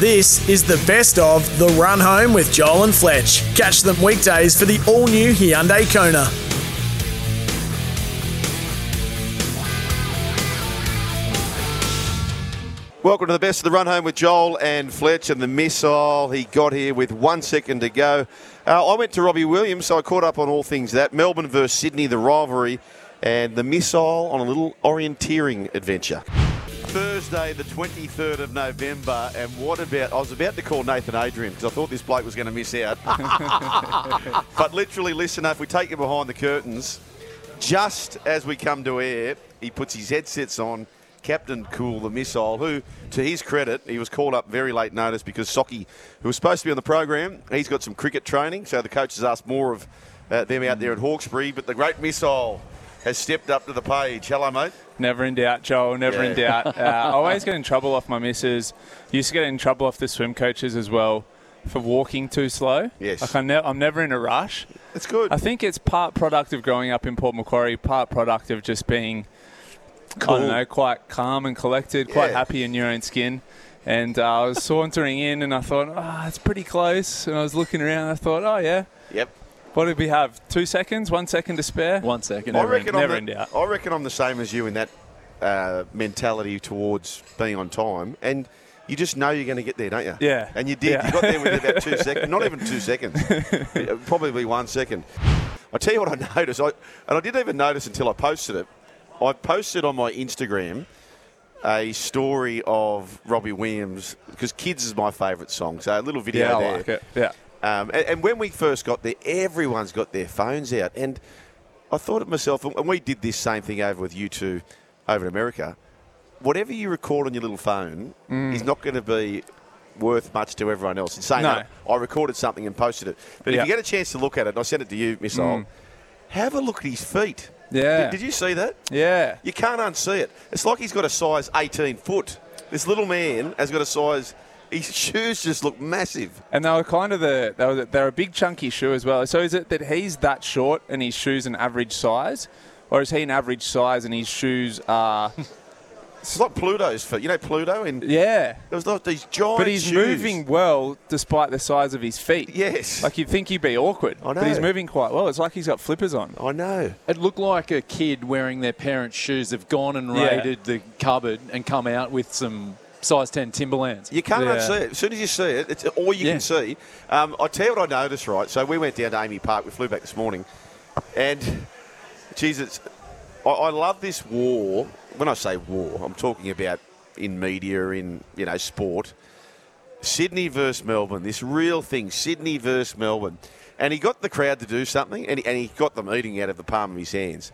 This is the best of The Run Home with Joel and Fletch. Catch them weekdays for the all new Hyundai Kona. Welcome to the best of the run home with Joel and Fletch and the missile. He got here with one second to go. Uh, I went to Robbie Williams, so I caught up on all things that Melbourne versus Sydney, the rivalry, and the missile on a little orienteering adventure. Thursday, the 23rd of November, and what about? I was about to call Nathan Adrian because I thought this bloke was going to miss out. but literally, listen, if we take you behind the curtains, just as we come to air, he puts his headsets on. Captain Cool, the missile, who, to his credit, he was called up very late notice because Socky, who was supposed to be on the program, he's got some cricket training, so the coach has asked more of uh, them out there at Hawkesbury. But the great missile has stepped up to the page. Hello, mate. Never in doubt, Joel. Never in doubt. Uh, I always get in trouble off my misses. Used to get in trouble off the swim coaches as well for walking too slow. Yes. Like I ne- I'm never in a rush. It's good. I think it's part product of growing up in Port Macquarie, part product of just being, I don't know, quite calm and collected, quite Yeah. happy in your own skin. And uh, I was sauntering in and I thought, ah, it's pretty close. And I was looking around and I thought, oh, yeah. Yep. What did we have? Two seconds? One second to spare? One second. I Never in- reckon, I'm never the, in doubt. I reckon I'm the same as you in that uh, mentality towards being on time, and you just know you're going to get there, don't you? Yeah. And you did. Yeah. You got there within about two seconds. Not even two seconds. Probably one second. I tell you what I noticed, I, and I didn't even notice until I posted it. I posted on my Instagram a story of Robbie Williams because "Kids" is my favourite song. So a little video Yeah, I there. like it. Yeah. Um, and, and when we first got there, everyone's got their phones out. And I thought to myself, and we did this same thing over with you two over in America. Whatever you record on your little phone is not going to be worth much to everyone else. In saying No. I recorded something and posted it. But if you get a chance to look at it, and I sent it to you, Missile, have a look at his feet. Yeah. Did, did you see that? Yeah. You can't unsee it. It's like he's got a size 18 foot. This little man has got a size. His shoes just look massive. And they were kind of the they were, they're a big chunky shoe as well. So is it that he's that short and his shoes an average size, or is he an average size and his shoes are? It's like Pluto's foot. You know Pluto? And yeah. there was like these giant But he's shoes. moving well despite the size of his feet. Yes. Like you'd think he'd be awkward, I know. but he's moving quite well. It's like he's got flippers on. I know. It looked like a kid wearing their parents' shoes have gone and Yeah. raided the cupboard and come out with some size 10 Timberlands. You can't Yeah. unsee it. As soon as you see it, it's all you Yeah. can see. Um, I tell you what I noticed, right? So we went down to AAMI Park. We flew back this morning. And, Jesus, I, I love this war. When I say war, I'm talking about in media, in, you know, sport. Sydney versus Melbourne, this real thing, Sydney versus Melbourne. And he got the crowd to do something, and he, and he got them eating out of the palm of his hands.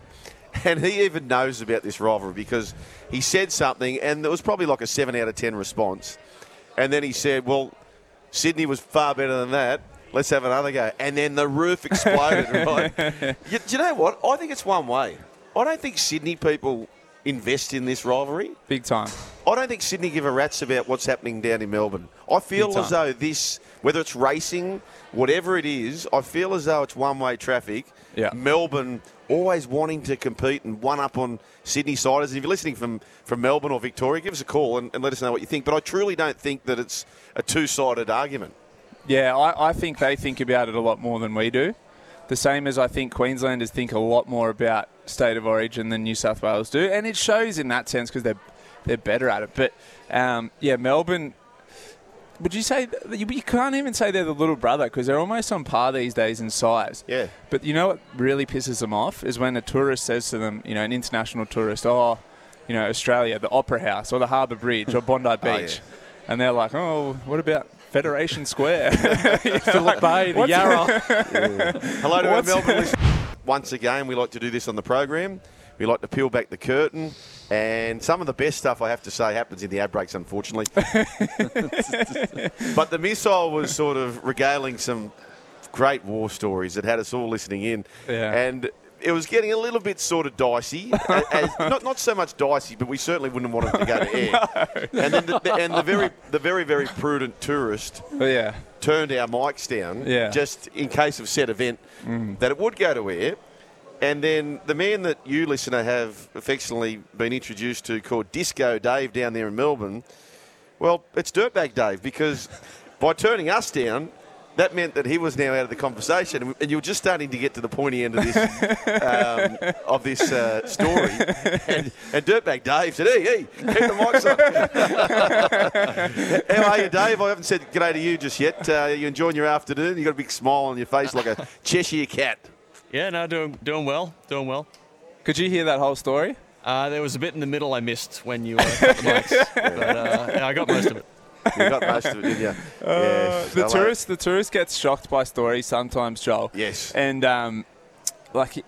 And he even knows about this rivalry because he said something, and it was probably like a 7 out of 10 response. And then he said, Well, Sydney was far better than that. Let's have another go. And then the roof exploded. right? You, do you know what? I think it's one way. I don't think Sydney people invest in this rivalry. Big time. I don't think Sydney give a rat's about what's happening down in Melbourne. I feel as though this, whether it's racing, whatever it is, I feel as though it's one-way traffic. Yeah. Melbourne always wanting to compete and one up on Sydney siders. If you're listening from, from Melbourne or Victoria, give us a call and, and let us know what you think. But I truly don't think that it's a two-sided argument. Yeah, I, I think they think about it a lot more than we do. The same as I think Queenslanders think a lot more about state of origin than New South Wales do, and it shows in that sense because they're they're better at it. But um, yeah, Melbourne. Would you say you, you can't even say they're the little brother because they're almost on par these days in size? Yeah. But you know what really pisses them off is when a tourist says to them, you know, an international tourist, oh, you know, Australia, the Opera House or the Harbour Bridge or Bondi oh, Beach, yeah. and they're like, oh, what about Federation Square? Phillip Bay, the What's- Yarra. Hello to our Melbourne. Once again, we like to do this on the program. We like to peel back the curtain. And some of the best stuff, I have to say, happens in the ad breaks, unfortunately. but the missile was sort of regaling some great war stories that had us all listening in. Yeah. And it was getting a little bit sort of dicey. as, not, not so much dicey, but we certainly wouldn't want it to go to air. And then the, and the very, the very, very prudent tourist yeah, turned our mics down Yeah. just in case of said event mm. that it would go to air. And then the man that you, listener, have affectionately been introduced to called Disco Dave down there in Melbourne Well, it's Dirtbag Dave because by turning us down, that meant that he was now out of the conversation, and you were just starting to get to the pointy end of this um, of this uh, story. And, and Dirtbag Dave said, "Hey, hey, keep the mics on." How are you, Dave? I haven't said g'day to you just yet. Uh, you enjoying your afternoon? You got a big smile on your face like a Cheshire cat. Yeah, no, doing doing well, doing well. Could you hear that whole story? Uh, there was a bit in the middle I missed when you uh, cut the mics, but uh, yeah, I got most of it. You got most of it, didn't you? yes. The Hello. tourist, the tourist gets shocked by stories sometimes, Joel. Yes. And um, like,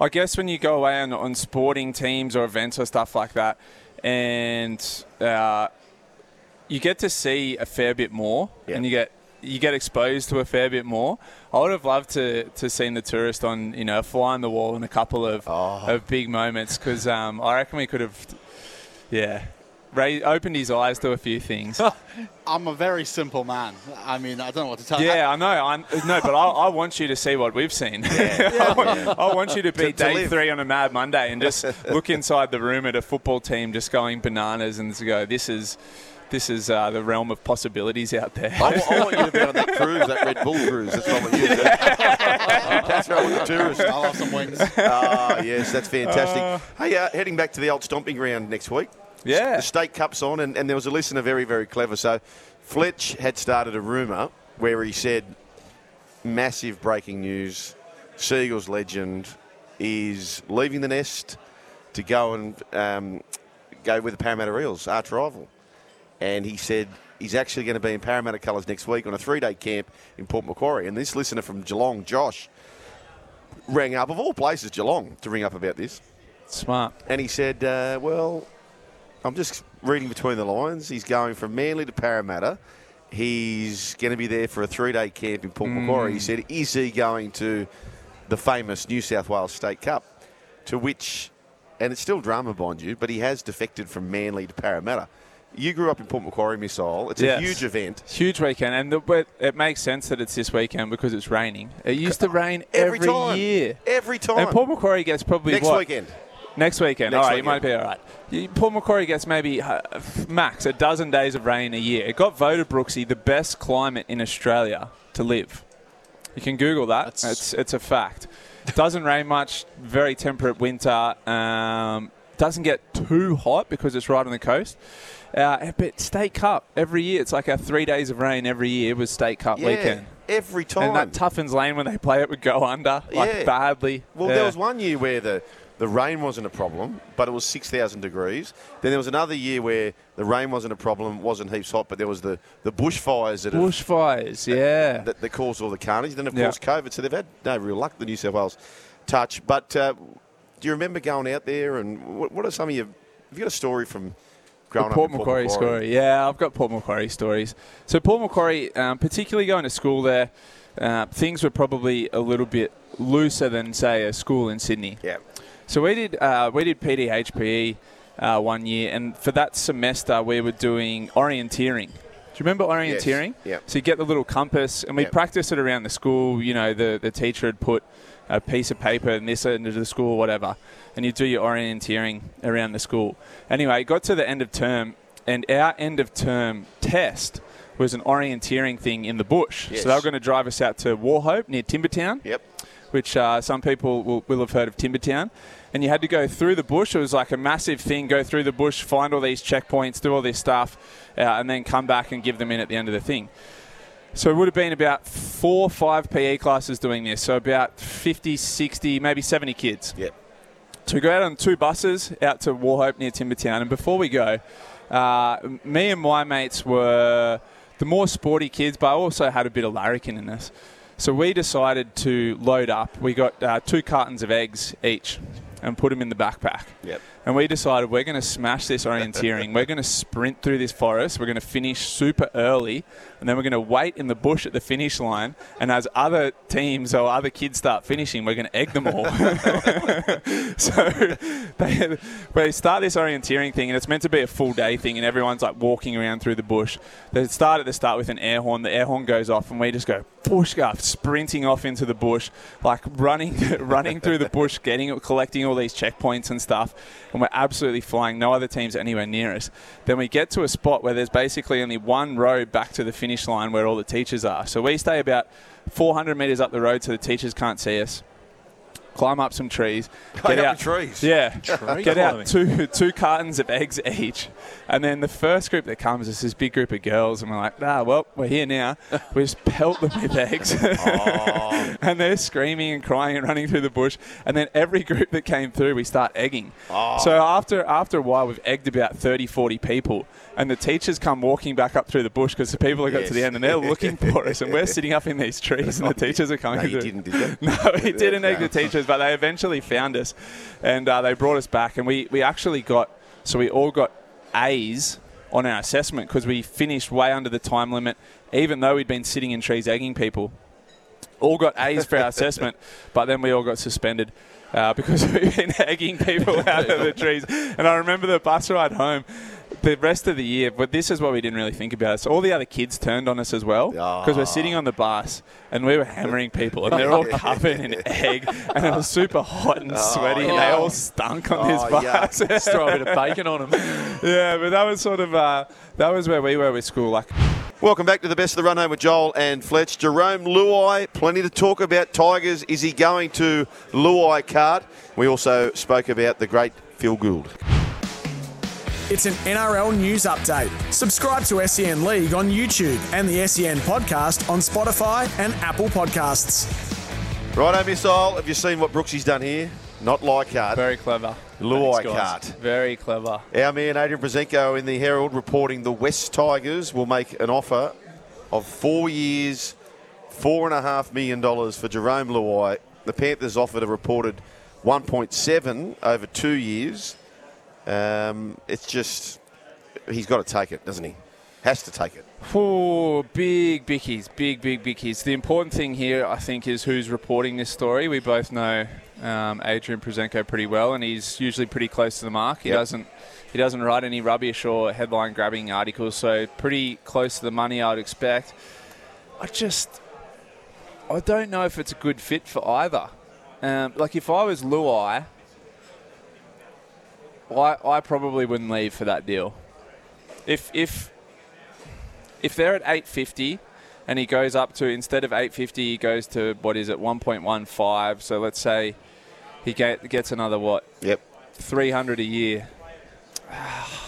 I guess when you go away on, on sporting teams or events or stuff like that, and uh, you get to see a fair bit more, Yeah. and you get you get exposed to a fair bit more. I would have loved to to seen the tourist on you know a fly on the wall in a couple of Oh. of big moments because um, I reckon we could have, yeah. Ra- opened his eyes to a few things. I'm a very simple man. I mean, I don't know what to tell you. Yeah, I know. I no, but I, I want you to see what we've seen. I, want, I want you to be To- to day live. three on a Mad Monday and just look inside the room at a football team just going bananas and go, this is this is uh, the realm of possibilities out there. I, I want you to be on that cruise, that Red Bull cruise. That's what I want you to do. Catch up with the tourists. I'll have some wings. Ah, yes, that's fantastic. hey, uh, heading back to the old stomping ground next week. yeah. The state cup's on, and, and there was a listener very, very clever. So Fletch had started a rumour where he said, massive breaking news, Seagulls legend is leaving the nest to go and um, go with the Parramatta Eels, arch rival. And he said he's actually going to be in Parramatta colours next week on a three-day camp in Port Macquarie. And this listener from Geelong, Josh, rang up, of all places, Geelong, to ring up about this. Smart. And he said, uh, well, I'm just reading between the lines. He's going from Manly to Parramatta. He's going to be there for a three-day camp in Port Macquarie. He said, is he going to the famous New South Wales State Cup? To which, and it's still drama, mind you, but he has defected from Manly to Parramatta. You grew up in Port Macquarie, Missile. It's Yes. a huge event. Huge weekend, and the, but it makes sense that it's this weekend because it's raining. It used to rain every, Every time. year. Every time. And Port Macquarie gets probably Next what? weekend. Next weekend. Next all right, you might be all right. You- Port Macquarie gets maybe uh, max a dozen days of rain a year. It got voted, Brooksy, the best climate in Australia to live. You can Google that. That's- It's, it's a fact. Doesn't rain much, very temperate winter. Um, doesn't get too hot because it's right on the coast. Uh, but State Cup every year. It's like our three days of rain every year was State Cup Yeah, weekend. every time. And that Tuffins Lane when they play it would go under like Yeah. badly. Well, Yeah. there was one year where the, the rain wasn't a problem, but it was 6,000 degrees. Then there was another year where the rain wasn't a problem, wasn't heaps hot, but there was the, the bushfires that, have- bushfires. Yeah. that, that caused all the carnage. Then, of course, COVID. So they've had no real luck, the New South Wales touch. But uh, do you remember going out there and what, what are some of your. Have you got a story from growing The Port in Macquarie story. Yeah, I've got Port Macquarie stories. So Port Macquarie, um, particularly going to school there, uh, things were probably a little bit looser than say a school in Sydney. Yeah. So we did uh, we did PDHPE uh, one year, and for that semester we were doing orienteering. Do you remember orienteering? Yeah. So you get the little compass, and we Yep. practiced it around the school. You know, the, the teacher had put a piece of paper and this into the school, or whatever, and you do your orienteering around the school. Anyway, it got to the end of term, and our end of term test was an orienteering thing in the bush. Yes. So they were going to drive us out to Wauchope near Timbertown Yep. which uh, some people will, will have heard of Timbertown. And you had to go through the bush. It was like a massive thing. Go through the bush, find all these checkpoints, do all this stuff, uh, and then come back and give them in at the end of the thing. So it would have been about four or five PE classes doing this. So about 50, 60, maybe 70 kids. Yep. We go out on two buses out to Wauchope near Timbertown. And before we go, uh, me and my mates were the more sporty kids, but I also had a bit of larrikin in us. So we decided to load up. We got uh, two cartons of eggs each and put them in the backpack. Yep. And we decided we're going to smash this orienteering. we're going to sprint through this forest. We're going to finish super early. And then we're going to wait in the bush at the finish line. And as other teams or other kids start finishing, we're going to egg them all. so they, start this orienteering thing, and it's meant to be a full day thing, and everyone's like walking around through the bush. They start at the start with an air horn. The air horn goes off, and we just go push off, sprinting off into the bush, like running, running through the bush, getting, collecting all these checkpoints and stuff. And we're absolutely flying. No other teams anywhere near us. Then we get to a spot where there's basically only one road back to the finish line where all the teachers are. So we stay about 400 metres up the road so the teachers can't see us. Climb up some trees, Get out the trees. Yeah, Tree get climbing. out two two cartons of eggs each, and then the first group that comes is this big group of girls, and we're like, ah, well, we're here now. We just pelt them with eggs, Oh. and they're screaming and crying and running through the bush. And then every group that came through, we start egging. Oh. So after after a while, we've egged about 30, 40 people, and the teachers come walking back up through the bush because the people have got to the end, and they're looking for us, and we're sitting up in these trees, and the teachers are coming No, through. didn't, did? No, he didn't egg the teachers, but they eventually found us, and uh, they brought us back, and we, we actually got so we all got A's on our assessment because we finished way under the time limit, even though we'd been sitting in trees egging people. All got A's for our assessment, but then we all got suspended. Uh, because we've been egging people out of the trees. And I remember the bus ride home the rest of the year, but this is what we didn't really think about. So all the other kids turned on us as well because we're sitting on the bus and we were hammering people and they're all covered in egg and it was super hot and sweaty and they all stunk on this Oh, bus. Just throw a bit of bacon on them. yeah, but that was sort of uh, that was where we were with school. Like, Welcome back to the best of the run home with Joel and Fletch. Jarome Luai, plenty to talk about. Tigers, is he going to Luai card? We also spoke about the great Phil Gould. It's an NRL news update. Subscribe to SEN League on YouTube and the SEN podcast on Spotify and Apple Podcasts. Righto, Missile, have you seen what Brooksy's done here? Not Leichhardt, very clever, Luai Thanks, very clever. Our man Adrian Proszenko in the Herald reporting the West Tigers will make an offer of four years, four and a half million dollars for Jarome Luai. The Panthers offered a reported 1.7 over two years. Um, it's just he's got to take it, doesn't he? Has to take it. Oh, big bickies, big, big bickies. The important thing here, I think, is who's reporting this story. We both know um, Adrian Proszenko pretty well, and he's usually pretty close to the mark. He Yep. doesn't he doesn't write any rubbish or headline grabbing articles, so pretty close to the money I'd expect. I just I don't know if it's a good fit for either. Um, like if I was Luai, I I probably wouldn't leave for that deal. If if if they're at 850 and he goes up to instead of 850 he goes to what is it 1.15 so let's say he get, gets another what Yep. 300 a year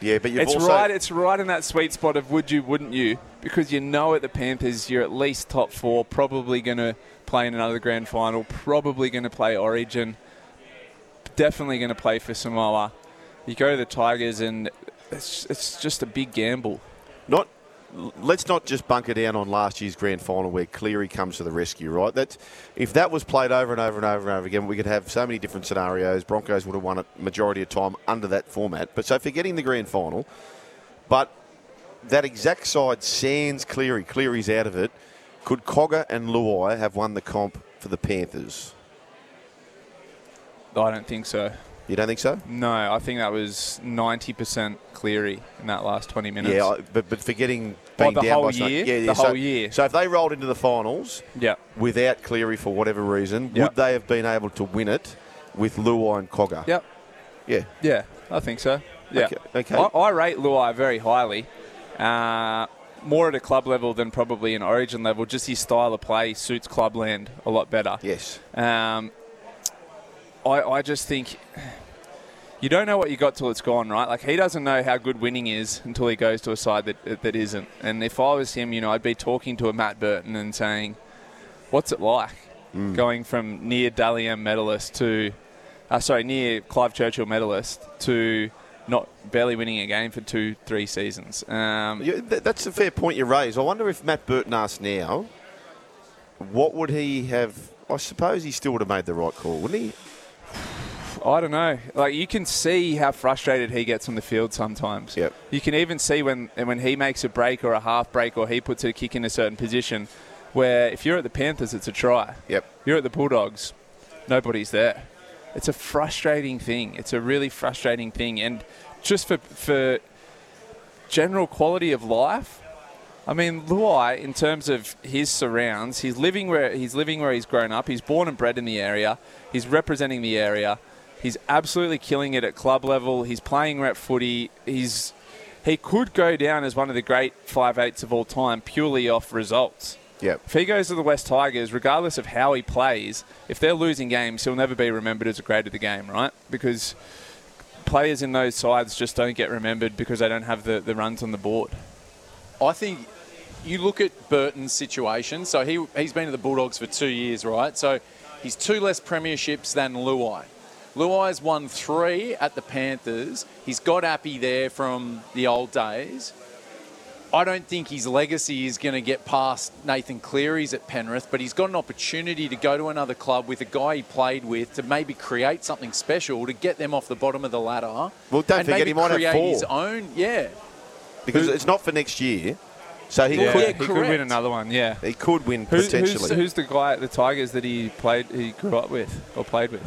Yeah, but you've it's also right it's right in that sweet spot of would you wouldn't you because you know at the Panthers you're at least top 4 probably going to play in another grand final probably going to play origin definitely going to play for Samoa you go to the Tigers and it's, it's just a big gamble not let's not just bunker down on last year's grand final where Cleary comes to the rescue, right? That if that was played over and over and over and over again, we could have so many different scenarios. Broncos would have won it majority of time under that format. But so forgetting the grand final, but that exact side sans Cleary, Cleary's out of it. Could Cogger and Luai have won the comp for the Panthers? I don't think so You don't think so? No, I think that was 90% Cleary in that last 20 minutes. Yeah, but but forgetting Oh, being the down whole by so- yeah, yeah, The so, whole year. So if they rolled into the finals, yeah. without Cleary for whatever reason, would they have been able to win it with Luai and Cogger? Yep. Yeah. Yeah, I think so. Yeah. Okay, okay. I, I rate Luai very highly. Uh, more at a club level than probably an origin level. Just his style of play suits clubland a lot better. Yes. Um, I, I just think you don't know what you got till it's gone, right? Like he doesn't know how good winning is until he goes to a side that that isn't. And if I was him, you know, I'd be talking to a Matt Burton and saying, "What's it like going from near Dally M medalist to, uh, sorry, near Clive Churchill medalist to not barely winning a game for two, three seasons?" Um, Yeah, that's a fair point you raise. I wonder if Matt Burton asked now, what would he have? I suppose he still would have made the right call, wouldn't he? I don't know. Like you can see how frustrated he gets on the field sometimes. Yep. You can even see when when he makes a break or a half break or he puts a kick in a certain position, where if you're at the Panthers, it's a try. Yep. You're at the Bulldogs, nobody's there. It's a frustrating thing. It's a really frustrating thing, and just for for general quality of life. I mean, Luai, in terms of his surrounds, he's living where he's living where he's grown up. He's born and bred in the area. He's representing the area. He's absolutely killing it at club level. He's playing rep footy. He's he could go down as one of the great five eights of all time purely off results. Yep. If he goes to the West Tigers, regardless of how he plays, if they're losing games, he'll never be remembered as a great of the game, right? Because players in those sides just don't get remembered because they don't have the, the runs on the board. I think you look at Burton's situation. So he he's been at the Bulldogs for two years, right? So he's two less premierships than Luai. Luai's won three at the Panthers. He's got Appy there from the old days. I don't think his legacy is going to get past Nathan Cleary's at Penrith, but he's got an opportunity to go to another club with a guy he played with to maybe create something special to get them off the bottom of the ladder. Well, don't and forget maybe he might have create four. his own. Yeah, because it's not for next year. So he Yeah, could he could win another one. Yeah. he could win Who's, potentially. who's, who's the guy at the Tigers that he played, he grew up with or played with?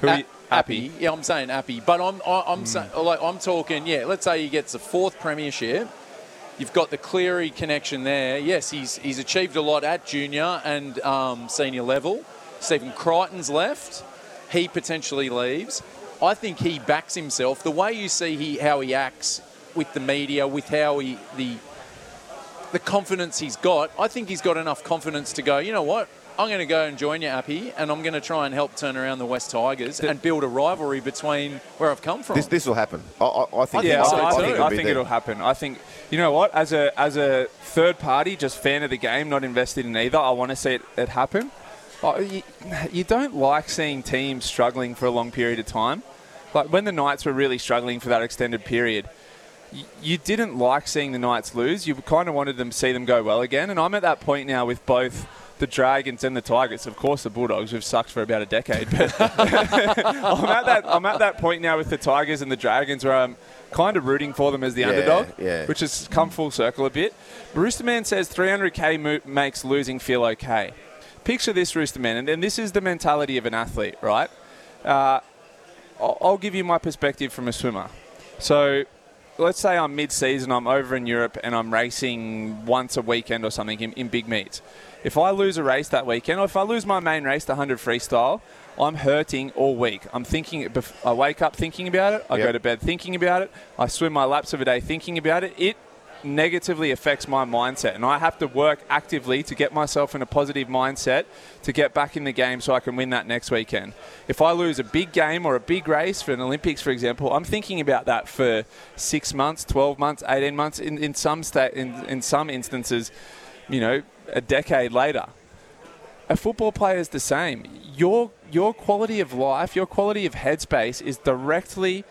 Who A- Appy. Yeah, I'm saying Appy, but I'm I-. I'm saying like I'm talking. Yeah, let's say he gets the fourth premiership. You've got the Cleary connection there. Yes, he's he's achieved a lot at junior and um, senior level. Stephen Crichton's left. He potentially leaves. I think he backs himself. The way you see he how he acts with the media, with how he the the confidence he's got, I think he's got enough confidence to go, you know what? I'm going to go and join you, Appy, and I'm going to try and help turn around the West Tigers and build a rivalry between where I've come from. This this will happen. I, I, I think. Yeah, I, I think, it'll I think it'll happen. I think you know what, as a as a third party, just fan of the game, not invested in either. I want to see it, it happen. Oh, you, you don't like seeing teams struggling for a long period of time. Like when the Knights were really struggling for that extended period, you didn't like seeing the Knights lose. You kind of wanted them to see them go well again. And I'm at that point now with both the Dragons and the Tigers. Of course, the Bulldogs. We've sucked for about a decade, but I'm at that I'm at that point now with the Tigers and the Dragons where I'm kind of rooting for them as the Yeah, underdog, yeah. which has come full circle a bit. Rooster Man says 300k mo- makes losing feel okay. Picture this, Rooster Man, and, and this is the mentality of an athlete, right? Uh, I'll, I'll give you my perspective from a swimmer. So let's say I'm mid-season, I'm over in Europe, and I'm racing once a weekend or something in, in big meets. If I lose a race that weekend, or if I lose my main race, the 100 freestyle, I'm hurting all week. I'm thinking. I wake up thinking about it. I Yep. go to bed thinking about it. I swim my laps of a day thinking about it. It negatively affects my mindset, and I have to work actively to get myself in a positive mindset to get back in the game so I can win that next weekend. If I lose a big game or a big race for an Olympics, for example, I'm thinking about that for six months, 12 months, 18 months, in, in some sta- in, in some instances, you know, a decade later. A football player is the same. Your your quality of life, your quality of headspace is directly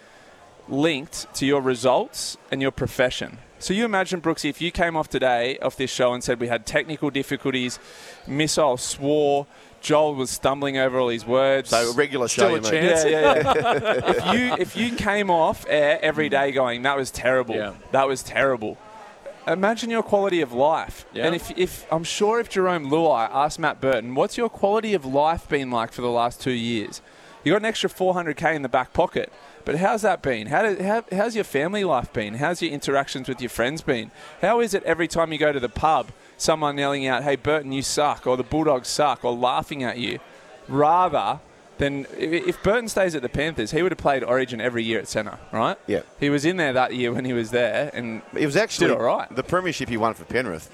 linked to your results and your profession. So you imagine, Brooksy, if you came off today off this show and said we had technical difficulties, Missile swore, Joel was stumbling over all his words. So a regular show, Still a you mean? chance. Yeah, yeah, yeah. if you if you came off air every day going, that was terrible. Yeah. That was terrible. Imagine your quality of life. Yeah. And if, if I'm sure if Jarome Luai asked Matt Burton, what's your quality of life been like for the last two years? You got an extra 400k in the back pocket, but how's that been? How, did, how how's your family life been? How's your interactions with your friends been? How is it every time you go to the pub, someone yelling out, "Hey Burton, you suck," or "The Bulldogs suck," or laughing at you, rather than if if Burton stays at the Panthers, he would have played Origin every year at centre, right? Yeah. He was in there that year when he was there, and It was actually all right. the premiership he won for Penrith.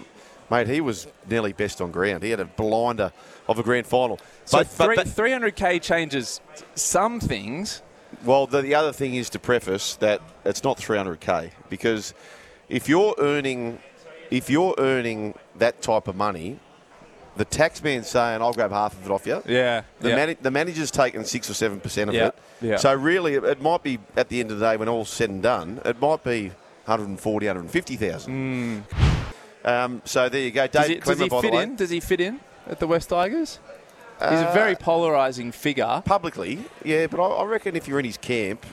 Mate, he was nearly best on ground. He had a blinder of a grand final. so But, but, three, but 300k changes some things. well, the, the other thing is to preface that it's not 300k because if you're earning, if you're earning that type of money, the taxman's saying, "I'll grab half of it off you." Yeah, The, yeah. the manager's taking six or seven percent of Yeah, it. yeah. So really, it, it might be at the end of the day when all's said and done, it might be 140, 150,000. Um, so there you go. Does David he, does Klemmer, he by fit in? Does he fit in at the West Tigers? He's a very polarising figure. Publicly, yeah, but I, I reckon if you're in his camp,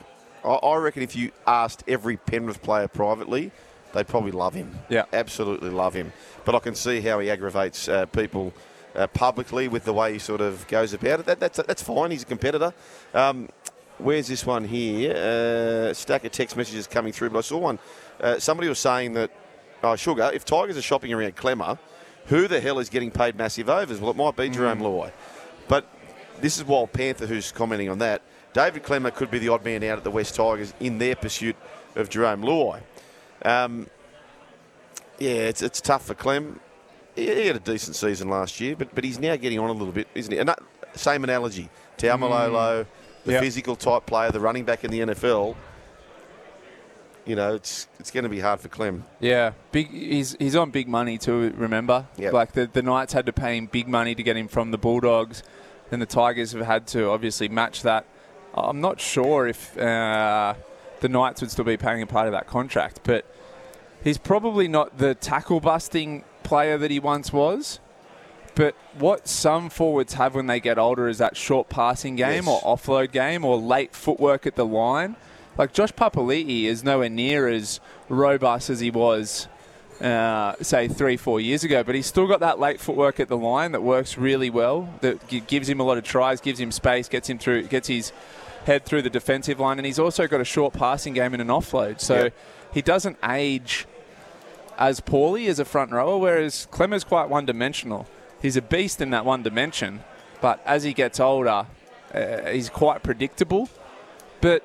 I, I reckon if you asked every Penrith player privately, they'd probably love him. Yeah. absolutely love him. But I can see how he aggravates uh, people uh, publicly with the way he sort of goes about it. That, that's that's fine. He's a competitor. Um, where's this one here? Uh, stack of text messages coming through, but I saw one. Uh, somebody was saying that, oh, sugar, if Tigers are shopping around Klemmer, who the hell is getting paid massive overs? Well, it might be Jarome Luai. But this is Wild Panther who's commenting on that. David Klemmer could be the odd man out at the West Tigers in their pursuit of Jarome Luai. Um, yeah, it's, it's tough for Clem. He, he had a decent season last year, but but he's now getting on a little bit, isn't he? And that, same analogy. Taumalolo, the Yep. physical type player, the running back in the NFL. You know, it's it's going to be hard for Clem. Yeah, big. He's he's on big money too. Remember, Yep. like the the Knights had to pay him big money to get him from the Bulldogs, and the Tigers have had to obviously match that. I'm not sure if uh, the Knights would still be paying a part of that contract, but he's probably not the tackle busting player that he once was. But what some forwards have when they get older is that short passing game Yes. or offload game or late footwork at the line. Like Josh Papali'i is nowhere near as robust as he was, uh, say, three, four years ago, but he's still got that late footwork at the line that works really well, that gives him a lot of tries, gives him space, gets him through, gets his head through the defensive line, and he's also got a short passing game and an offload. So Yep. he doesn't age as poorly as a front rower, whereas Klemmer's quite one dimensional. He's a beast in that one dimension, but as he gets older, uh, he's quite predictable. But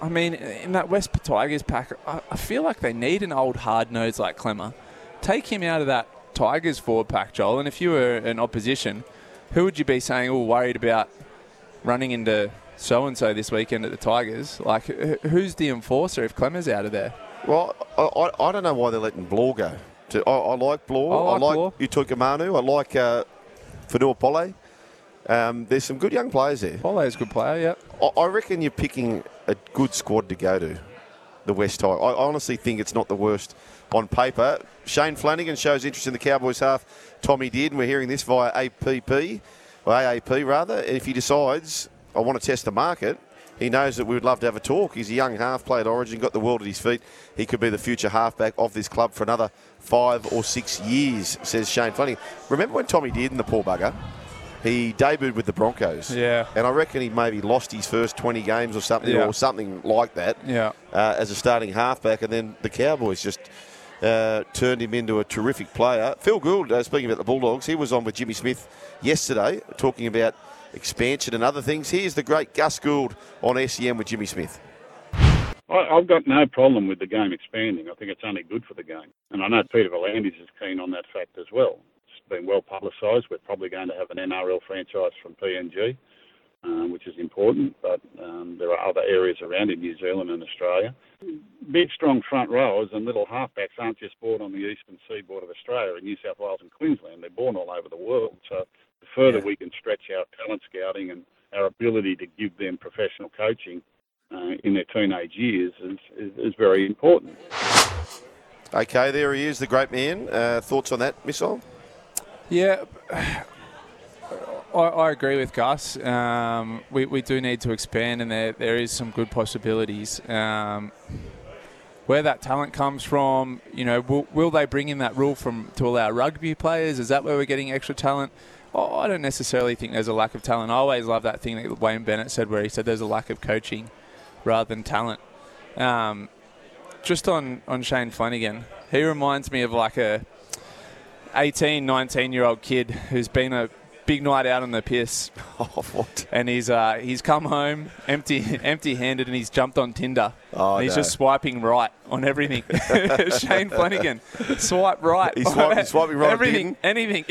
I mean, in that West Tigers pack, I, I feel like they need an old hard nose like Klemmer. Take him out of that Tigers forward pack, Joel. And if you were an opposition, who would you be saying, oh, worried about running into so and so this weekend at the Tigers? Like, who's the enforcer if Klemmer's out of there? Well, I, I, I don't know why they're letting Blore go. To, I, I like Blore. I like Blore. Utuka Manu. I like uh, Fonua Pole. Um, there's some good young players there. Pole's a good player, yep. I, I reckon you're picking a good squad to go to, the West Tigers. I honestly think it's not the worst on paper. Shane Flanagan shows interest in the Cowboys half. Tommy Dearden, and we're hearing this via APP, or AAP rather. If he decides, I want to test the market, he knows that we would love to have a talk. He's a young half, played Origin, got the world at his feet. He could be the future halfback of this club for another five or six years, says Shane Flanagan. Remember when Tommy Dearden in the poor bugger? He debuted with the Broncos. Yeah. And I reckon he maybe lost his first 20 games or something, Yeah. or something like that Yeah. uh, as a starting halfback, and then the Cowboys just uh, turned him into a terrific player. Phil Gould, uh, speaking about the Bulldogs, he was on with Jimmy Smith yesterday talking about expansion and other things. Here's the great Gus Gould on SEN with Jimmy Smith. I've got no problem with the game expanding. I think it's only good for the game. And I know Peter V'landys is keen on that fact as well. It's been well publicised. We're probably going to have an NRL franchise from PNG, um, which is important, but um, there are other areas around in New Zealand and Australia. Big, strong front rowers and little halfbacks aren't just born on the eastern seaboard of Australia, in New South Wales and Queensland. They're born all over the world. So the further we can stretch our talent scouting and our ability to give them professional coaching uh, in their teenage years is, is, is very important. Okay, there he is, the great man. Uh, thoughts on that, Missile? Yeah, I, I agree with Gus. Um, we, we do need to expand, and there there is some good possibilities. Um, where that talent comes from, you know, will, will they bring in that rule from to allow rugby players? Is that where we're getting extra talent? Oh, I don't necessarily think there's a lack of talent. I always love that thing that Wayne Bennett said, where he said there's a lack of coaching rather than talent. Um, just on, on Shane Flanagan, he reminds me of like a 18, 19 year old kid who's been a big night out on the piss. Oh, what? And he's uh, he's come home empty empty handed and he's jumped on Tinder. Oh, and he's no. just swiping right on everything. Shane Flanagan, swipe right. He's swiping- he's swiping right on Everything, anything.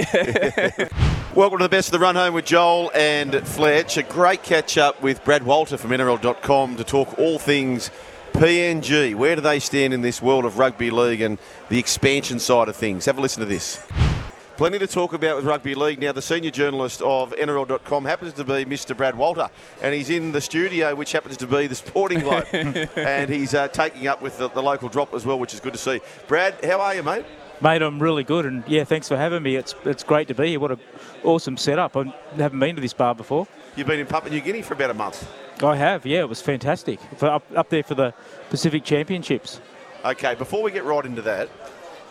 Welcome to the best of the run home with Joel and Fletch. A great catch up with Brad Walter from NRL.com to talk all things PNG. Where do they stand in this world of rugby league and the expansion side of things? Have a listen to this. Plenty to talk about with rugby league. Now, the senior journalist of NRL.com happens to be Mr. Brad Walter, and he's in the studio, which happens to be the Sporting Globe, and he's uh, taking up with the, the local drop as well, which is good to see. Brad, how are you, mate? Mate, I'm really good, and yeah, thanks for having me. It's it's great to be here. What a awesome setup! I haven't been to this bar before. You've been in Papua New Guinea for about a month. I have, yeah, it was fantastic. For up up there for the Pacific Championships. Okay, before we get right into that,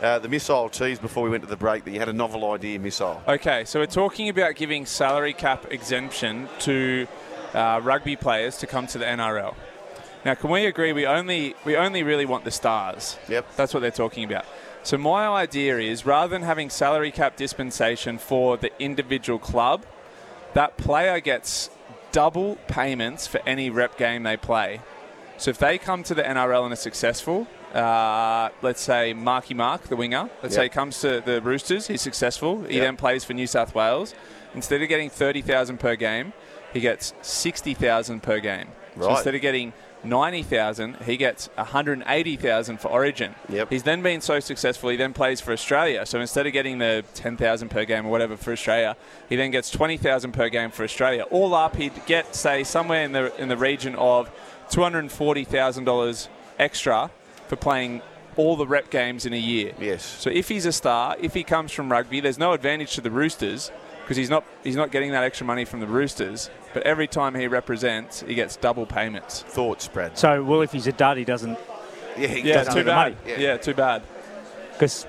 uh, the missile tease before we went to the break that you had a novel idea, missile. Okay, so we're talking about giving salary cap exemption to uh, rugby players to come to the NRL. Now, can we agree we only we only really want the stars? Yep. That's what they're talking about. So my idea is rather than having salary cap dispensation for the individual club, that player gets double payments for any rep game they play. So if they come to the NRL and are successful, uh, let's say Marky Mark, the winger, let's say Yep. he comes to the Roosters, he's successful, he Yep. then plays for New South Wales. Instead of getting 30,000 per game, he gets 60,000 per game. So instead of getting 90,000, he gets 180,000 for Origin. Yep. He's then been so successful, he then plays for Australia. So instead of getting the 10,000 per game or whatever for Australia, he then gets 20,000 per game for Australia. All up, he'd get, say, somewhere in the, in the region of $240,000 extra for playing all the rep games in a year. Yes. So if he's a star, if he comes from rugby, there's no advantage to the Roosters because he's not he's not getting that extra money from the Roosters. But every time he represents, he gets double payments. Thoughts, Brad? So, well, if he's a dud, he doesn't, Yeah, he Yeah, doesn't too bad. money. Yeah. too bad. because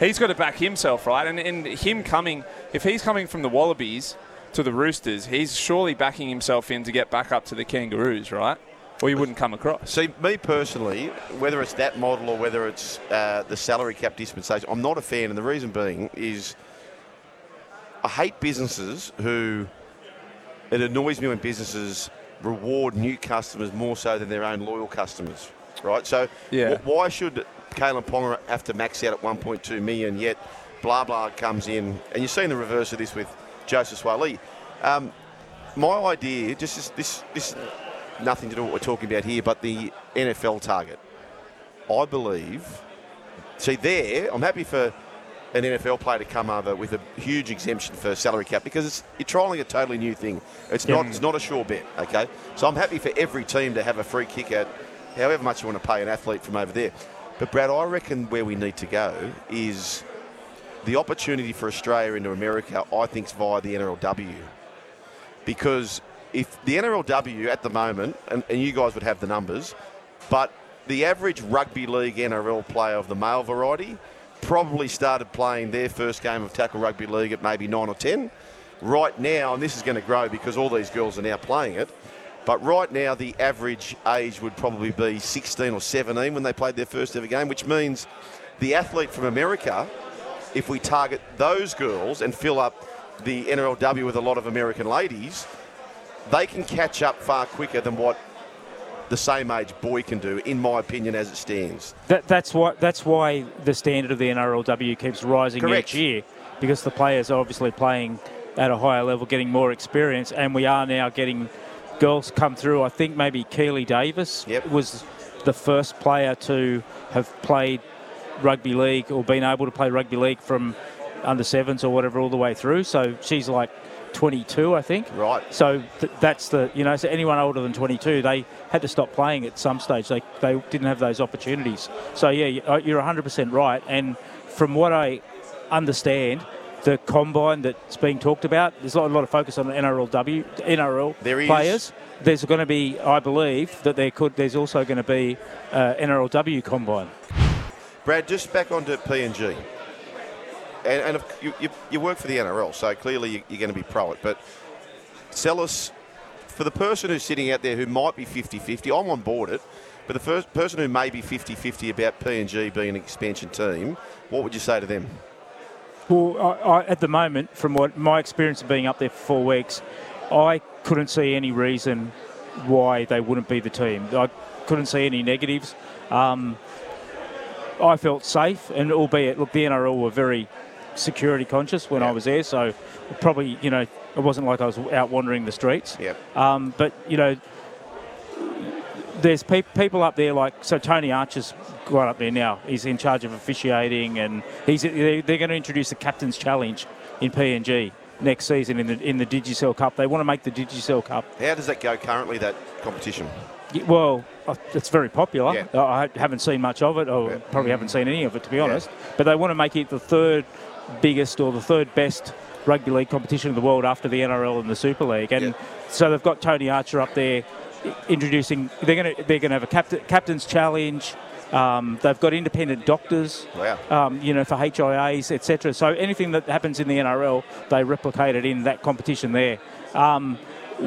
He's got to back himself, right? And, and him coming, if he's coming from the Wallabies to the Roosters, he's surely backing himself in to get back up to the Kangaroos, right? Or you wouldn't come across. See, me personally, whether it's that model or whether it's uh, the salary cap dispensation, I'm not a fan, and the reason being is I hate businesses who. It annoys me when businesses reward new customers more so than their own loyal customers, right? So, Yeah. wh- why should Kalyn Ponga have to max out at 1.2 million yet? Blah blah comes in, and you've seen the reverse of this with Joseph Suaalii. Um, my idea, just this, this, this nothing to do with what we're talking about here, but the NFL target. I believe. See, there, I'm happy for an NFL player to come over with a huge exemption for salary cap because it's, you're trialing a totally new thing. It's not it's not a sure bet, okay? So I'm happy for every team to have a free kick at however much you want to pay an athlete from over there. But Brad, I reckon where we need to go is the opportunity for Australia into America. I think is via the NRLW because if the NRLW at the moment, and, and you guys would have the numbers, but the average rugby league NRL player of the male variety probably started playing their first game of tackle rugby league at maybe nine or ten. Right now, and this is going to grow because all these girls are now playing it. But right now, the average age would probably be 16 or 17 when they played their first ever game, which means the athlete from America, if we target those girls and fill up the NRLW with a lot of American ladies, they can catch up far quicker than what the same age boy can do, in my opinion, as it stands. that, that's why that's why the standard of the NRLW keeps rising Correct. each year because the players are obviously playing at a higher level, getting more experience, and we are now getting girls come through. I think maybe Keeley Davis Yep. was the first player to have played rugby league or been able to play rugby league from under sevens or whatever all the way through. So she's like 22, I think. Right. So th- that's the you know so anyone older than 22 they had to stop playing at some stage. They they didn't have those opportunities. So yeah, uh, you're 100% right. And from what I understand, the combine that's being talked about, there's a lot, a lot of focus on the NRLW NRL There is. players. There's going to be, I believe, that there could. There's also going to be uh, NRLW combine. Brad, just back onto PNG. And, and if you, you, you work for the NRL, so clearly you, you're going to be pro it. But sell us, for the person who's sitting out there who might be 50 50, I'm on board it. But the first person who may be 50 50 about PNG being an expansion team, what would you say to them? Well, I, I, at the moment, from what my experience of being up there for four weeks, I couldn't see any reason why they wouldn't be the team. I couldn't see any negatives. Um, I felt safe, and albeit, look, the NRL were very security conscious when I was there, so probably, you know, it wasn't like I was out wandering the streets. Yep. Um, but you know, there's pe- people up there like so Tony Archer's right up there now. He's in charge of officiating, and he's they're, going to introduce the captain's challenge in PNG next season in the in the Digicel Cup. They want to make the Digicel Cup. How does that go currently, that competition? Well, uh, it's very popular. Yeah. I haven't seen much of it, or Yeah. probably haven't seen any of it to be honest. But they want to make it the third biggest or the third best rugby league competition in the world after the NRL and the Super League. And Yeah. so they've got Tony Archer up there introducing. They're going to they're going to have a captain, captain's challenge. Um, they've got independent doctors. Wow. Um, you know, for HIAs, etc. So anything that happens in the NRL, they replicate it in that competition there. Um,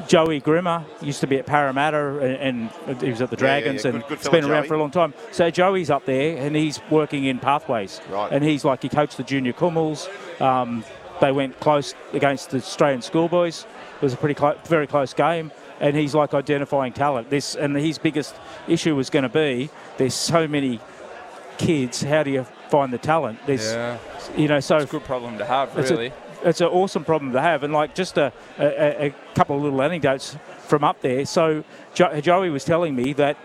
Joey Grima used to be at Parramatta and, and he was at the Yeah, yeah, Dragons yeah. and Good- good it's been around Joey. for a long time. So Joey's up there and he's working in pathways. Right. And he's like, he coached the junior Kumuls. Um, They went close against the Australian schoolboys. It was a pretty clo- very close game, and he's like identifying talent. This and his biggest issue was going to be there's so many kids. How do you find the talent? There's, Yeah. you know, so It's a good problem to have, really. It's an awesome problem to have. And like just a, a, a couple of little anecdotes from up there. So jo- Joey was telling me that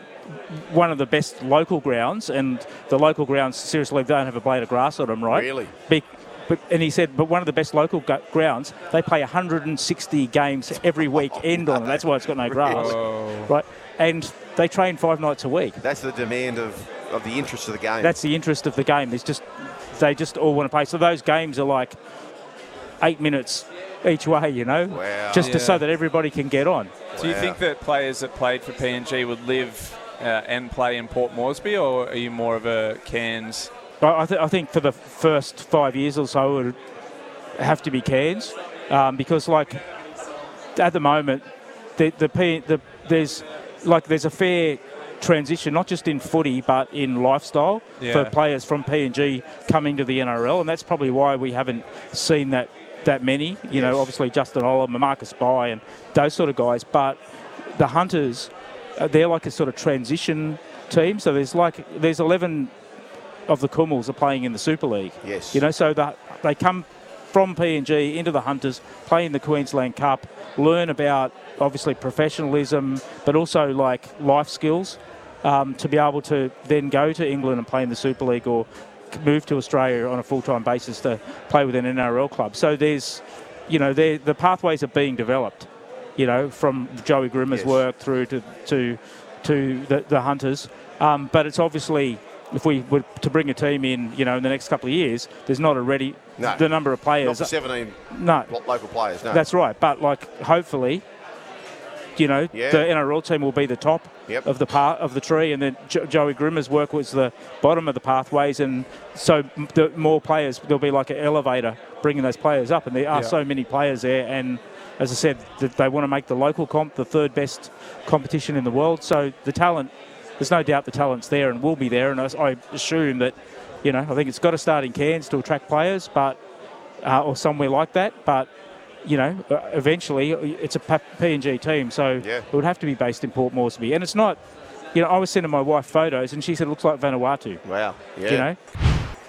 one of the best local grounds, and the local grounds seriously don't have a blade of grass on them, right? Really? Big, but, and he said, but one of the best local gu- grounds, they play 160 games every weekend on it. That's why it's got no grass, Whoa. right? And they train five nights a week. That's the demand of, of the interest of the game. That's the interest of the game. There's just they just all want to play. So those games are like eight minutes each way, you know, Wow. just to, so that everybody can get on. Do you think that players that played for PNG would live uh, and play in Port Moresby, or are you more of a Cairns? I, I, th- I think for the first five years or so, it would have to be Cairns um, because, like, at the moment, the, the, P, the there's like there's a fair transition, not just in footy but in lifestyle Yeah. for players from PNG coming to the NRL, and that's probably why we haven't seen that that many. You know, obviously Justin Olam, Marcus Bai, and those sort of guys, but the Hunters, uh, they're like a sort of transition team. So there's like there's 11 of the Kumuls are playing in the Super League. Yes. You know, so that they come from PNG into the Hunters, play in the Queensland Cup, learn about obviously professionalism, but also like life skills um, to be able to then go to England and play in the Super League or move to Australia on a full-time basis to play with an NRL club. So there's, you know, there- the pathways are being developed. You know, from Joey Grima's Yes. work through to to to the, the Hunters, um, but it's obviously if we were to bring a team in, you know, in the next couple of years, there's not a ready No. the number of players. for 17 no, local players, no. that's right. But like, hopefully, you know, Yeah. the NRL team will be the top Yep. of the part of the tree, and then jo- Joey Grima's work was the bottom of the pathways, and so the more players, there'll be like an elevator bringing those players up, and there are Yeah. so many players there, and as I said, th- they want to make the local comp the third best competition in the world. So the talent, there's no doubt the talent's there and will be there, and I, I assume that, you know, I think it's got to start in Cairns to attract players, but uh, or somewhere like that, but you know, uh, eventually it's a PNG team, so Yeah. it would have to be based in Port Moresby. And it's not, you know, I was sending my wife photos and she said it looks like Vanuatu, Wow. Yeah. you know.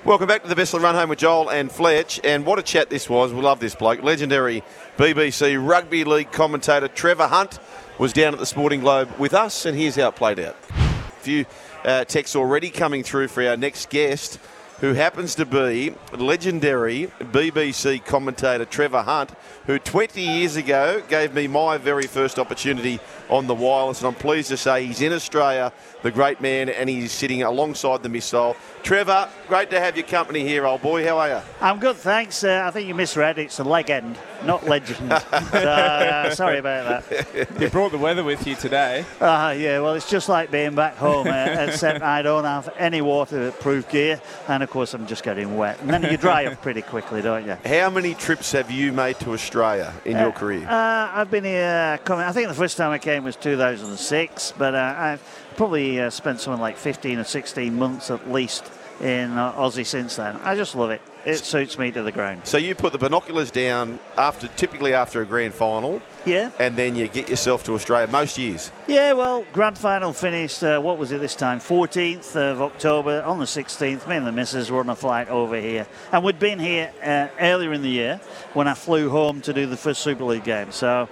Welcome back to the Best the Run Home with Joel and Fletch. And what a chat this was. We love this bloke. Legendary BBC Rugby League commentator Trevor Hunt was down at the Sporting Globe with us, and here's how it played out. A few uh, texts already coming through for our next guest, who happens to be legendary BBC commentator Trevor Hunt, who 20 years ago gave me my very first opportunity on the wireless. And I'm pleased to say he's in Australia, the great man, and he's sitting alongside the missile. Trevor, great to have your company here, old boy. How are you? I'm good, thanks. Uh, I think you misread. It's a leg end, not legend. so, uh, sorry about that. You brought the weather with you today. Uh, yeah, well, it's just like being back home, uh, except I don't have any waterproof gear, and of course, I'm just getting wet. And then you dry up pretty quickly, don't you? How many trips have you made to Australia in your career? Uh, I've been here coming. I think the first time I came was 2006, but uh, I've probably uh, spent something like 15 or 16 months at least in uh, Aussie since then. I just love it. It suits me to the ground. So you put the binoculars down after, typically after a grand final, Yeah. and then you get yourself to Australia most years. Yeah, well, grand final finished, uh, what was it this time? 14th of October. On the 16th, me and the missus were on a flight over here. And we'd been here uh, earlier in the year when I flew home to do the first Super League game. So,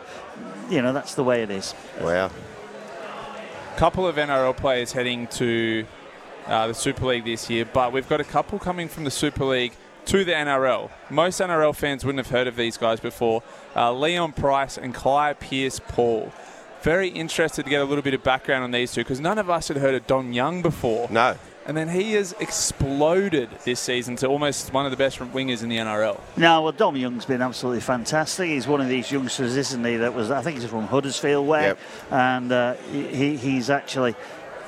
you know, that's the way it is. Wow. couple of NRL players heading to uh, the Super League this year, but we've got a couple coming from the Super League to the NRL. Most NRL fans wouldn't have heard of these guys before. Uh, Leon Pryce and Clyde Pearce-Paul. Very interested to get a little bit of background on these two because none of us had heard of Dom Young before. No. And then he has exploded this season to almost one of the best wingers in the NRL. No, well, Dom Young's been absolutely fantastic. He's one of these youngsters, isn't he? That was, I think, he's from Huddersfield way, Yep. and uh, he, he's actually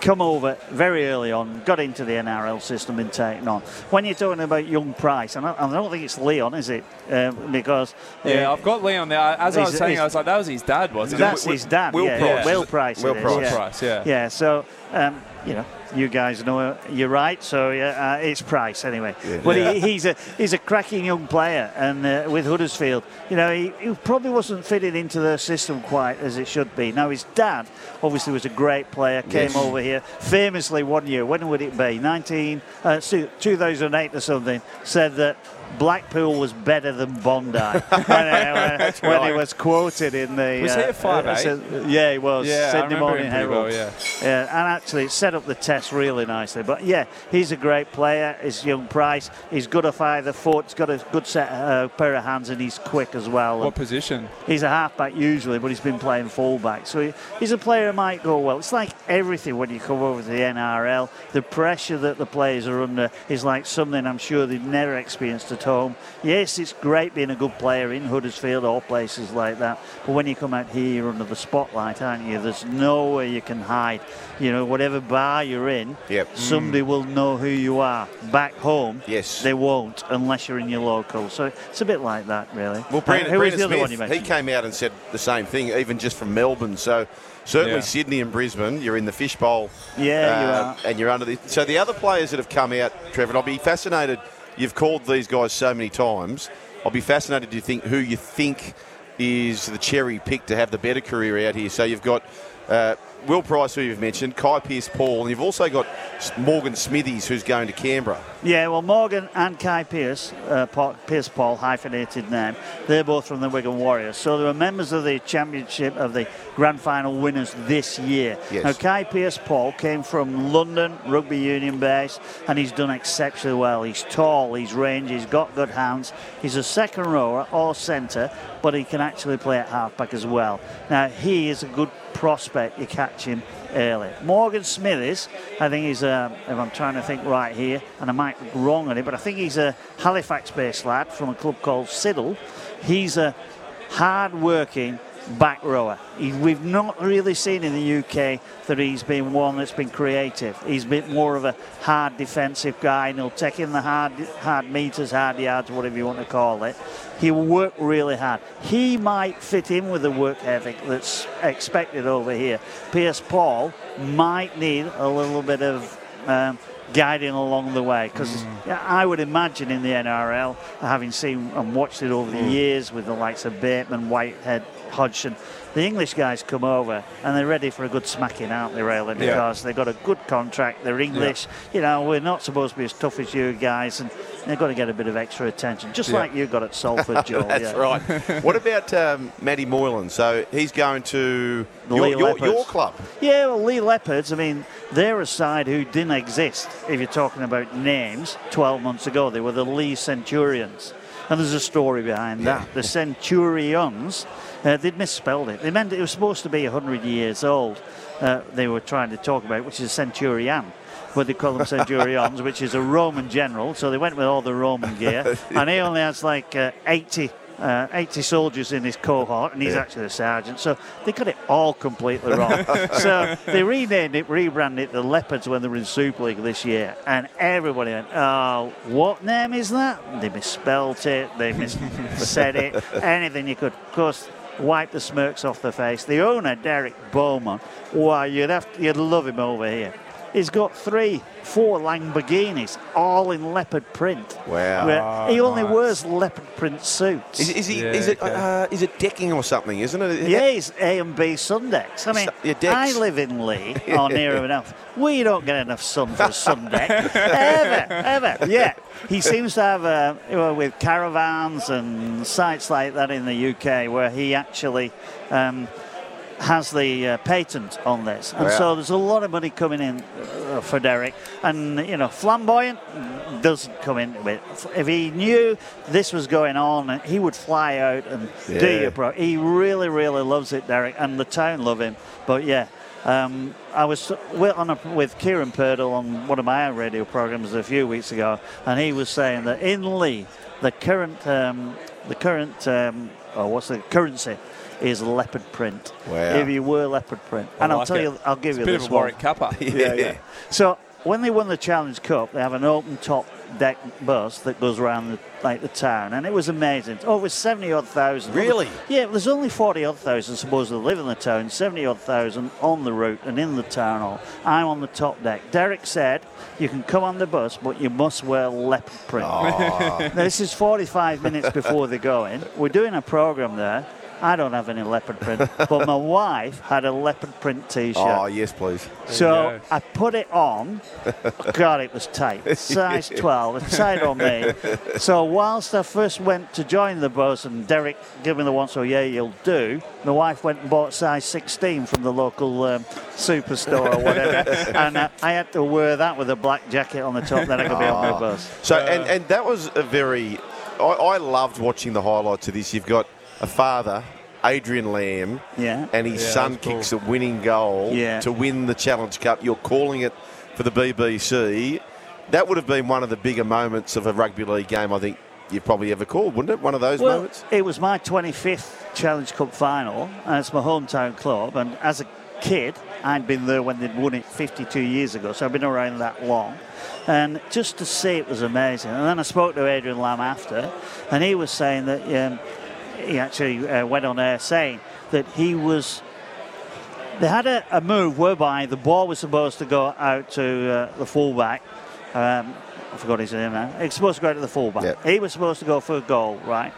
come over very early on, got into the NRL system and taken on. When you're talking about young Pryce, and I, I don't think it's Leon, is it? Um, because Yeah, uh, I've got Leon there. As I was saying, I was like, that was his dad, wasn't that's it? his dad. Will yeah, Pryce. yeah. Will Pryce. Will Pryce. yeah. Pryce, yeah. Yeah, so um, you know, you guys know you're right. So yeah, uh, it's Pryce anyway. Yeah. But Yeah. he, he's a he's a cracking young player, and uh, with Huddersfield, you know, he, he probably wasn't fitted into their system quite as it should be. Now his dad obviously was a great player, came Yes. over here famously one year. When would it be? 19, uh, 2008 or something. Said that. Blackpool was better than Bondi when, uh, when he right. was quoted in the. Was he uh, a 5'8"? uh, said- yeah, he was. Yeah, Sydney remember Morning him pretty well, Herald. yeah. Yeah, and actually it set up the test really nicely. But yeah, he's a great player. He's young Pryce. He's good off either foot. He's got a good set uh, pair of hands, and he's quick as well. What position? He's a halfback usually, but he's been playing fullback. So he, he's a player who might go well. It's like everything when you come over to the NRL. The pressure that the players are under is like something I'm sure they've never experienced at home. Yes, it's great being a good player in Huddersfield or places like that. But when you come out here, you're under the spotlight, aren't you? There's nowhere you can hide. You know, whatever bar you're in, Yep. somebody will know who you are. Back home, Yes. they won't unless you're in your local. So it's a bit like that, really. Well, Brandon, who Brandon the other Smith, one you he came out and said the same thing, even just from Melbourne. So certainly Yeah. Sydney and Brisbane, you're in the fishbowl. Yeah, you uh, are. And you're under the. So the other players that have come out, Trevor, I'll be fascinated. You've called these guys so many times. I'll be fascinated to think who you think is the cherry pick to have the better career out here. So you've got. Uh, Will Pryce, who you've mentioned, Kai Pearce-Paul, and you've also got Morgan Smithies, who's going to Canberra. Yeah, well, Morgan and Kai Pearce, uh, Paul, Pearce-Paul, hyphenated name, they're both from the Wigan Warriors. So they were members of the championship of the grand final winners this year. Yes. Now, Kai Pearce-Paul came from London, rugby union base, and he's done exceptionally well. He's tall, he's rangy, he's got good hands. He's a second rower or centre, but he can actually play at halfback as well. Now, he is a good prospect. you're catching early. Morgan Smithies, I think he's a, if I'm trying to think right here, and I might be wrong on it, but I think he's a Halifax based lad from a club called Siddal. He's a hard working back rower. He, we've not really seen in the UK that he's been one that's been creative. He's been more of a hard defensive guy and he'll take in the hard, hard meters, hard yards, whatever you want to call it. He'll work really hard. He might fit in with the work ethic that's expected over here. Pearce-Paul might need a little bit of um, guiding along the way because I would imagine in the NRL, having seen and watched it over the mm. years with the likes of Bateman, Whitehead, Hodgson, the English guys come over and they're ready for a good smacking, aren't they, Raylan? Yeah. Because they've got a good contract, they're English. You know, we're not supposed to be as tough as you guys, and they've got to get a bit of extra attention, just Yeah. like you got at Salford, Joel. That's yeah. right. what about um, Matty Moylan? So he's going to your, your, your club. Yeah, well, Leigh Leopards, I mean, they're a side who didn't exist, if you're talking about names, 12 months ago. They were the Leigh Centurions. And there's a story behind Yeah. that. The Centurions, uh, they'd misspelled it. They meant it was supposed to be 100 years old, uh, they were trying to talk about, which is a Centurion. But they call them Centurions, which is a Roman general. So they went with all the Roman gear. And he only has like uh, 80 uh, 80 soldiers in his cohort, and he's Yeah. actually a sergeant. So they got it all completely wrong. so they renamed it, rebranded it the Leopards when they were in Super League this year, and everybody went, "Oh, what name is that?" They misspelt it, they mis- said it, anything you could. Of course. Wipe the smirks off their face. The owner, Derek Beaumont, wow, you'd have you'd love him over here. He's got three, four Lamborghinis, all in leopard print. Wow. Where he only nice. wears leopard print suits. Is, is he? Yeah, is it? okay. Uh, is it decking or something? Isn't it? Yeah, it's A and B Sundecks. I mean, yeah. I live in Leigh, or near enough. We don't get enough sun for a sun deck. ever, ever. Yeah. He seems to have, uh, you know, with caravans and sites like that in the UK, where he actually um, has the uh, patent on this. And Wow. so there's a lot of money coming in uh, for Derek. And, you know, flamboyant doesn't come into it. If he knew this was going on, he would fly out and do Yeah. your pro. He really, really loves it, Derek, and the town love him. But yeah, um, I was with, on a, with Kieran Purdle on one of my radio programs a few weeks ago, and he was saying that in Leigh, the current, um, the current, um, oh, what's the currency? Is leopard print. Wow. If you were leopard print, I and I'll tell it. you, I'll give It's you a bit this of a one. Warwick Cuppa. Yeah, yeah. So when they won the Challenge Cup, they have an open top deck bus that goes around the, like the town, and it was amazing. Oh, Over seventy odd thousand. Really? Yeah, there's only forty odd thousand supposed to live in the town. Seventy odd thousand on the route and in the town hall. I'm on the top deck. Derek said you can come on the bus, but you must wear leopard print. Oh. Now, this is 45 minutes before they go in. We're doing a program there. I don't have any leopard print, but my wife had a leopard print T-shirt. Oh, yes, please. So I put it on. God, it was tight. Size 12. It's tight on me. So whilst I first went to join the bus and Derek gave me the one, so yeah, you'll do, my wife went and bought size 16 from the local um, superstore or whatever. and uh, I had to wear that with a black jacket on the top, then I could be on my bus. So, and, and that was a very. I, I loved watching the highlights of this. You've got a father, Adrian Lam, Yeah. and his Yeah, son that's cool. kicks a winning goal Yeah. to win the Challenge Cup. You're calling it for the BBC. That would have been one of the bigger moments of a rugby league game, I think you've probably ever called, wouldn't it? One of those Well, moments? it was my 25th Challenge Cup final, and it's my hometown club. And as a kid, I'd been there when they'd won it 52 years ago, so I've been around that long. And just to see it was amazing. And then I spoke to Adrian Lam after, and he was saying that um, he actually uh, went on air saying that he was. They had a, a move whereby the ball was supposed to go out to uh, the fullback. Um, I forgot his name now. He was supposed to go out to the fullback. Yep. He was supposed to go for a goal, right?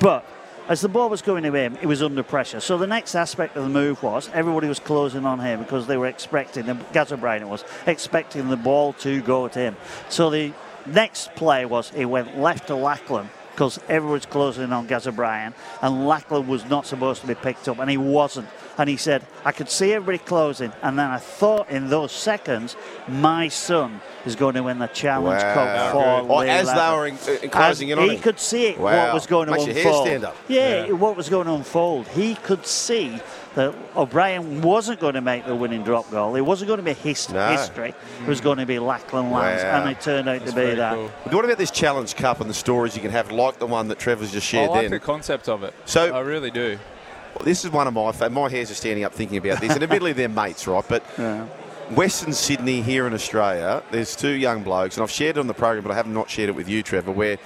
But as the ball was going to him, he was under pressure. So the next aspect of the move was everybody was closing on him because they were expecting, and Gaz O'Brien was expecting the ball to go to him. So the next play was he went left to Lachlan because everyone's closing on Gaz O'Brien, and Lachlan was not supposed to be picked up, and he wasn't. And he said, I could see everybody closing, and then I thought in those seconds, my son is going to win the Challenge Wow. Cup for Or as they were in- uh, in on he him. could see it, Wow. what was going to Makes hair unfold. up. Yeah, what was going to unfold. He could see that O'Brien wasn't going to make the winning drop goal. It wasn't going to be his- No. history. It was going to be Lachlan Lam's, Wow. and it turned out to be that. But what about this Challenge Cup and the stories you can have, like the one that Trevor's just I shared like then? the concept of it. So- I really do. This is one of my fa- my hairs are standing up thinking about this, and admittedly they're mates, right? But Western Sydney here in Australia, there's two young blokes, and I've shared it on the program, but I have not shared it with you, Trevor, where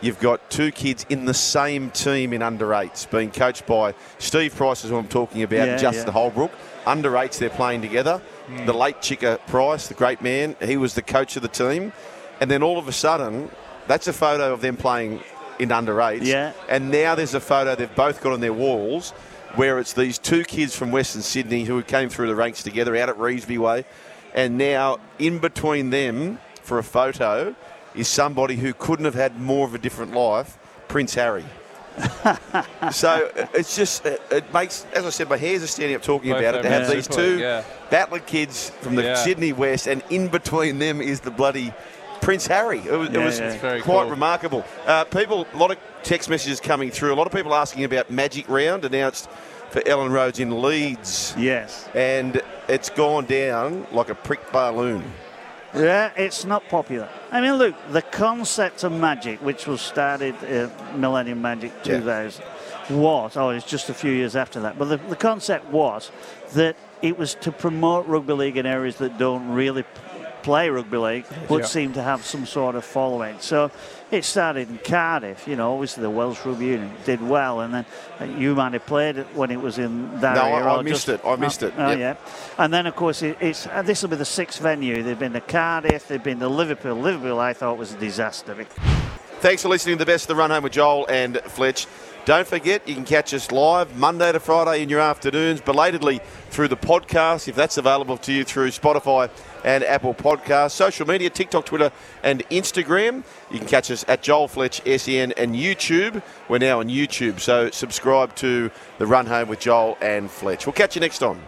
you've got two kids in the same team in under eights, being coached by Steve Price, is who I'm talking about, Yeah, and Justin yeah. Holbrook. Under eights, they're playing together. Hmm. The late Chicker Price, the great man, he was the coach of the team, and then all of a sudden, that's a photo of them playing in under eights. Yeah. And now there's a photo they've both got on their walls where it's these two kids from Western Sydney who came through the ranks together out at Reesby Way. And now in between them for a photo is somebody who couldn't have had more of a different life, Prince Harry. so it's just, it, it makes, as I said, my hairs are standing up talking Both about it. To have these two yeah. battler kids from the Yeah. Sydney West, and in between them is the bloody Prince Harry. It was, it was yeah. Quite cool. remarkable. Uh, people, a lot of text messages coming through. A lot of people asking about Magic Round announced for Elland Road in Leeds, Yes. and it's gone down like a prick balloon. Yeah, it's not popular. I mean, look, the concept of magic, which was started uh, Millennium Magic Yeah. 2000, was, oh, it's just a few years after that, but the, the concept was that it was to promote rugby league in areas that don't really play rugby league, but Yeah. seem to have some sort of following. So it started in Cardiff, you know, obviously the Welsh Rugby Union did well, and then uh, you might have played it when it was in that No, area. I- I missed it. I missed oh, it. Oh, Yep. yeah. And then, of course, it, it's uh, this will be the sixth venue. They've been to Cardiff, they've been to Liverpool. Liverpool, I thought, was a disaster. Thanks for listening to the best of the run home with Joel and Fletch. Don't forget, you can catch us live Monday to Friday in your afternoons, belatedly through the podcast, if that's available to you through Spotify and Apple Podcasts. Social media, TikTok, Twitter, and Instagram. You can catch us at Joel Fletch, SEN, and YouTube. We're now on YouTube, so subscribe to the Run Home with Joel and Fletch. We'll catch you next time.